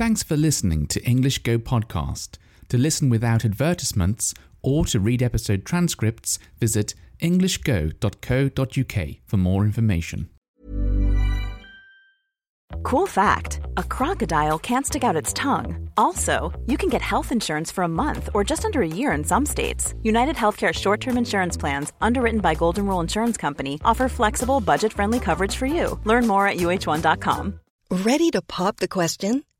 Thanks for listening to English Go Podcast. To listen without advertisements or to read episode transcripts, visit englishgo.co.uk for more information. Cool fact a crocodile can't stick out its tongue. Also, you can get health insurance for a month or just under a year in some states. United Healthcare short term insurance plans, underwritten by Golden Rule Insurance Company, offer flexible, budget friendly coverage for you. Learn more at uh1.com. Ready to pop the question?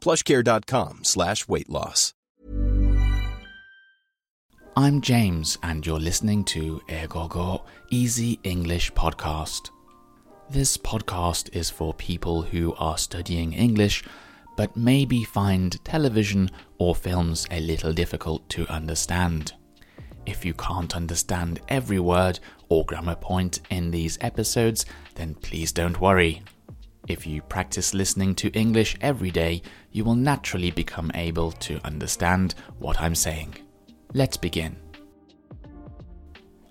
plushcare.com slash weight loss. I'm James, and you're listening to EigoGo Easy English Podcast. This podcast is for people who are studying English but maybe find television or films a little difficult to understand. If you can't understand every word or grammar point in these episodes, then please don't worry. If you practice listening to English every day, you will naturally become able to understand what I'm saying. Let's begin.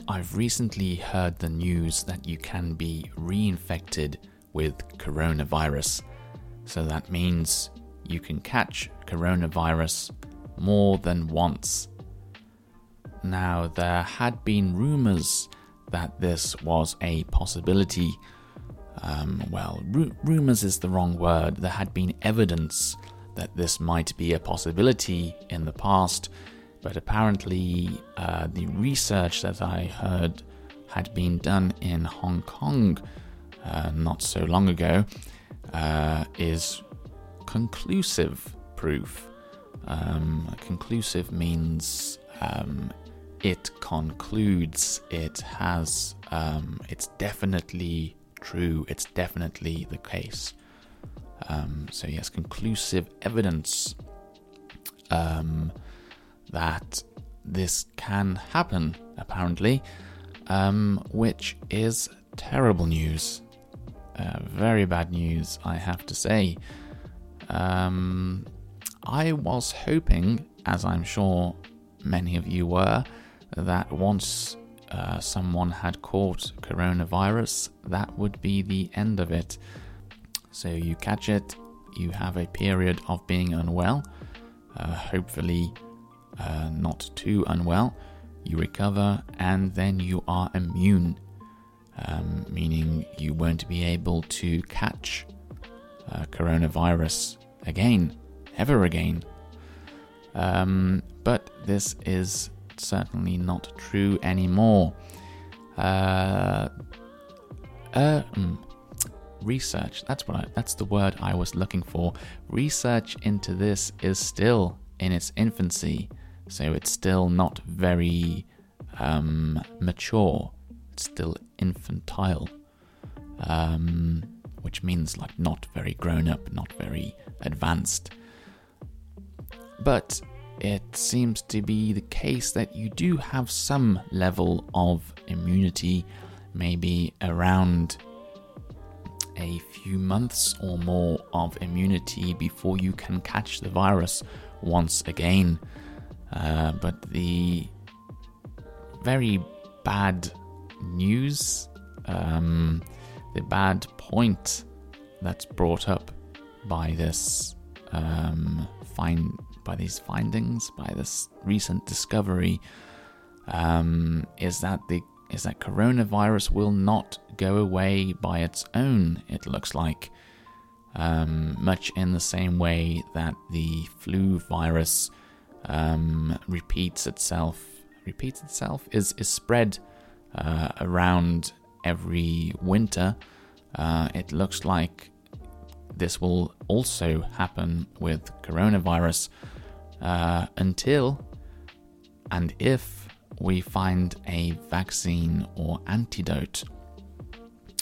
I've recently heard the news that you can be reinfected with coronavirus. So that means you can catch coronavirus more than once. Now, there had been rumors that this was a possibility. Um, well, ru- rumors is the wrong word. There had been evidence that this might be a possibility in the past, but apparently, uh, the research that I heard had been done in Hong Kong uh, not so long ago uh, is conclusive proof. Um, conclusive means um, it concludes, it has, um, it's definitely true, it's definitely the case. Um, so, yes, conclusive evidence um, that this can happen, apparently, um, which is terrible news. Uh, very bad news, I have to say. Um, I was hoping, as I'm sure many of you were, that once uh, someone had caught coronavirus, that would be the end of it. So you catch it, you have a period of being unwell, uh, hopefully uh, not too unwell, you recover, and then you are immune, um, meaning you won't be able to catch uh, coronavirus again, ever again. Um, but this is certainly not true anymore. Uh, uh, mm, research. That's what I, that's the word I was looking for. Research into this is still in its infancy, so it's still not very um, mature. It's still infantile. Um, which means like not very grown up, not very advanced. But it seems to be the case that you do have some level of immunity, maybe around a few months or more of immunity before you can catch the virus once again. Uh, but the very bad news um, the bad point that's brought up by this um, find by these findings, by this recent discovery, um, is that the is that coronavirus will not go away by its own. It looks like, um, much in the same way that the flu virus um, repeats itself, repeats itself is is spread uh, around every winter. Uh, it looks like this will also happen with coronavirus uh, until and if we find a vaccine or antidote,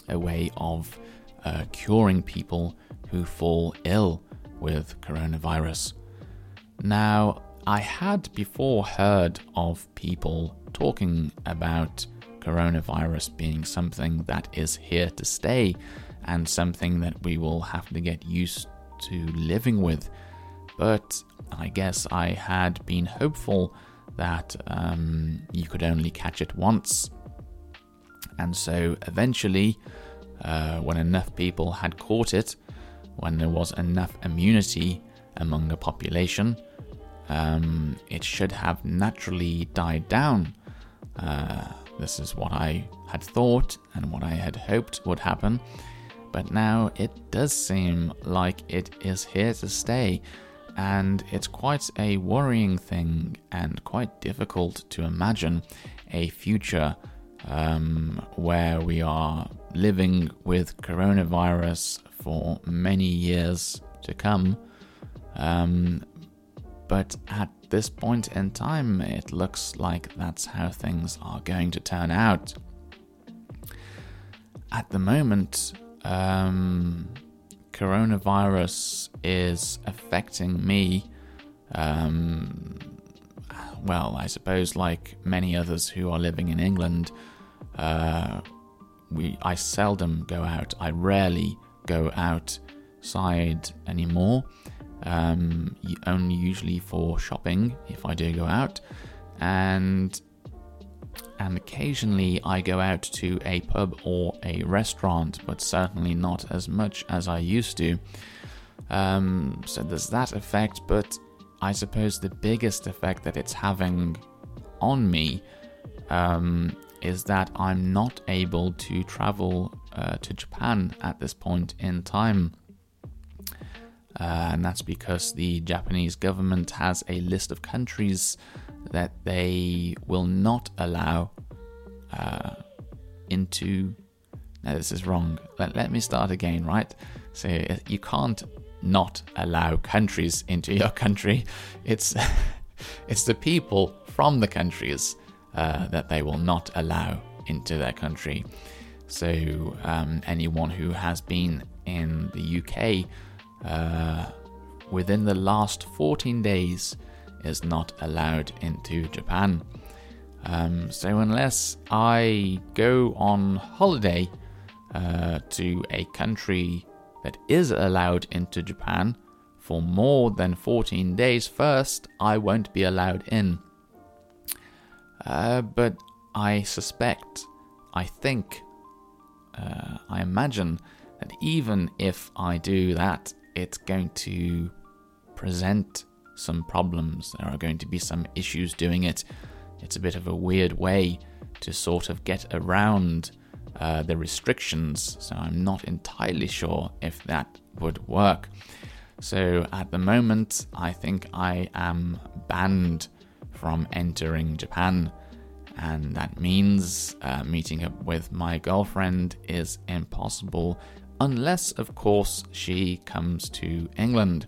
a way of uh, curing people who fall ill with coronavirus. Now, I had before heard of people talking about coronavirus being something that is here to stay and something that we will have to get used to living with. But I guess I had been hopeful that um, you could only catch it once. And so eventually, uh, when enough people had caught it, when there was enough immunity among the population, um, it should have naturally died down. Uh, this is what I had thought and what I had hoped would happen. But now it does seem like it is here to stay, and it's quite a worrying thing and quite difficult to imagine a future um, where we are living with coronavirus for many years to come. Um, but at this point in time, it looks like that's how things are going to turn out. At the moment, um, coronavirus is affecting me. Um, well, I suppose, like many others who are living in England, uh, we I seldom go out. I rarely go outside anymore. Um, only usually for shopping if I do go out, and and occasionally I go out to a pub or a restaurant, but certainly not as much as I used to. Um, so there's that effect, but I suppose the biggest effect that it's having on me um, is that I'm not able to travel uh, to Japan at this point in time. Uh, and that's because the Japanese government has a list of countries that they will not allow uh, into. No, this is wrong. Let, let me start again, right? So you can't not allow countries into your country. It's it's the people from the countries uh, that they will not allow into their country. So um, anyone who has been in the UK uh, within the last 14 days is not allowed into Japan. Um, so, unless I go on holiday uh, to a country that is allowed into Japan for more than 14 days first, I won't be allowed in. Uh, but I suspect, I think, uh, I imagine that even if I do that, it's going to present some problems. There are going to be some issues doing it. It's a bit of a weird way to sort of get around uh, the restrictions, so I'm not entirely sure if that would work. So at the moment, I think I am banned from entering Japan, and that means uh, meeting up with my girlfriend is impossible unless, of course, she comes to England.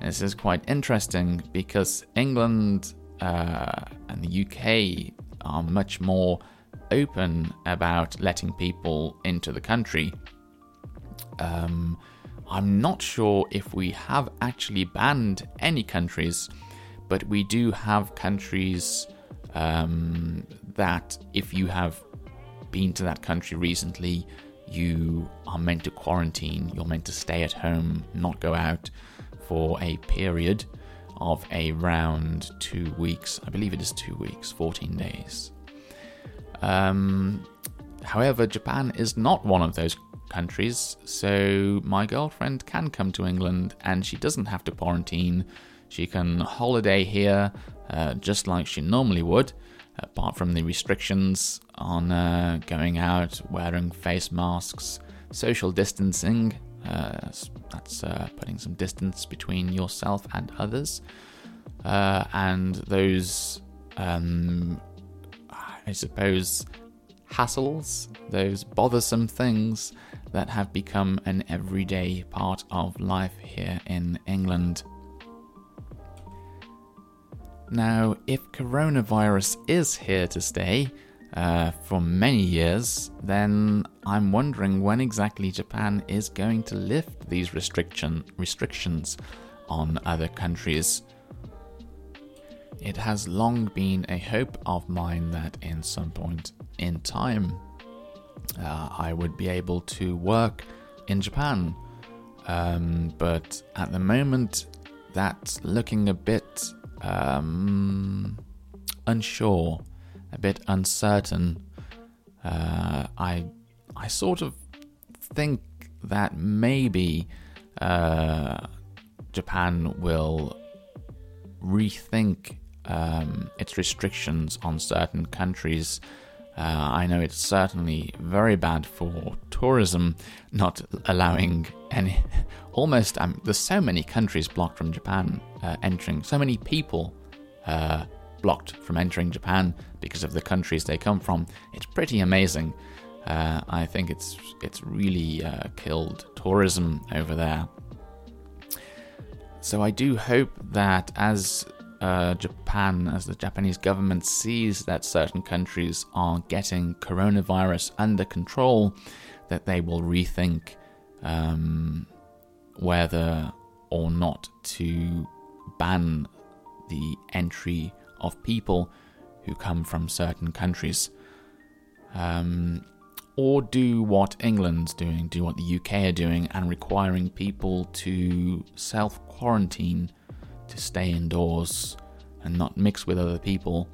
This is quite interesting because England uh, and the UK are much more open about letting people into the country. Um, I'm not sure if we have actually banned any countries, but we do have countries um, that, if you have been to that country recently, you are meant to quarantine, you're meant to stay at home, not go out for a period of around two weeks. I believe it is two weeks, 14 days. Um, however, Japan is not one of those countries, so my girlfriend can come to England and she doesn't have to quarantine. She can holiday here uh, just like she normally would, apart from the restrictions on uh, going out, wearing face masks, social distancing, uh, that's uh, putting some distance between yourself and others. uh, and those, um, I suppose, hassles, those bothersome things that have become an everyday part of life here in England. Now, if coronavirus is here to stay uh, for many years, then I'm wondering when exactly Japan is going to lift these restriction restrictions on other countries. It has long been a hope of mine that in some point in time uh, I would be able to work in Japan. Um, but at the moment, that's looking a bit um, unsure, a bit uncertain. Uh, I I sort of think that maybe uh, Japan will rethink um, its restrictions on certain countries. Uh, I know it's certainly very bad for tourism, not allowing any. Almost, um, there's so many countries blocked from Japan uh, entering, so many people uh, blocked from entering Japan because of the countries they come from. It's pretty amazing. Uh, I think it's it's really uh, killed tourism over there. So I do hope that as uh, Japan, as the Japanese government sees that certain countries are getting coronavirus under control, that they will rethink um, whether or not to ban the entry of people who come from certain countries. Um, or do what England's doing, do what the UK are doing, and requiring people to self quarantine, to stay indoors, and not mix with other people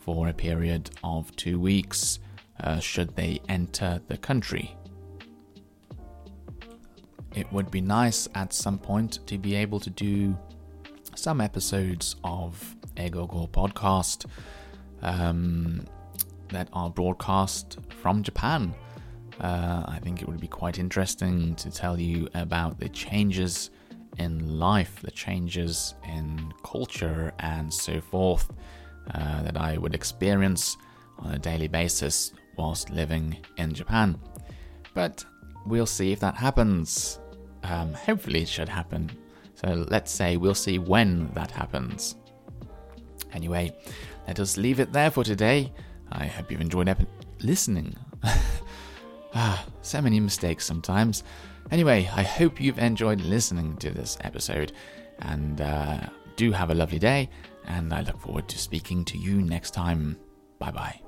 for a period of two weeks uh, should they enter the country. It would be nice at some point to be able to do some episodes of EigoGo podcast um, that are broadcast from Japan. Uh, I think it would be quite interesting to tell you about the changes in life, the changes in culture, and so forth uh, that I would experience on a daily basis whilst living in Japan. But we'll see if that happens. Um, hopefully, it should happen. So let's say we'll see when that happens. Anyway, let us leave it there for today. I hope you've enjoyed ep- listening. ah, so many mistakes sometimes. Anyway, I hope you've enjoyed listening to this episode, and uh, do have a lovely day. And I look forward to speaking to you next time. Bye bye.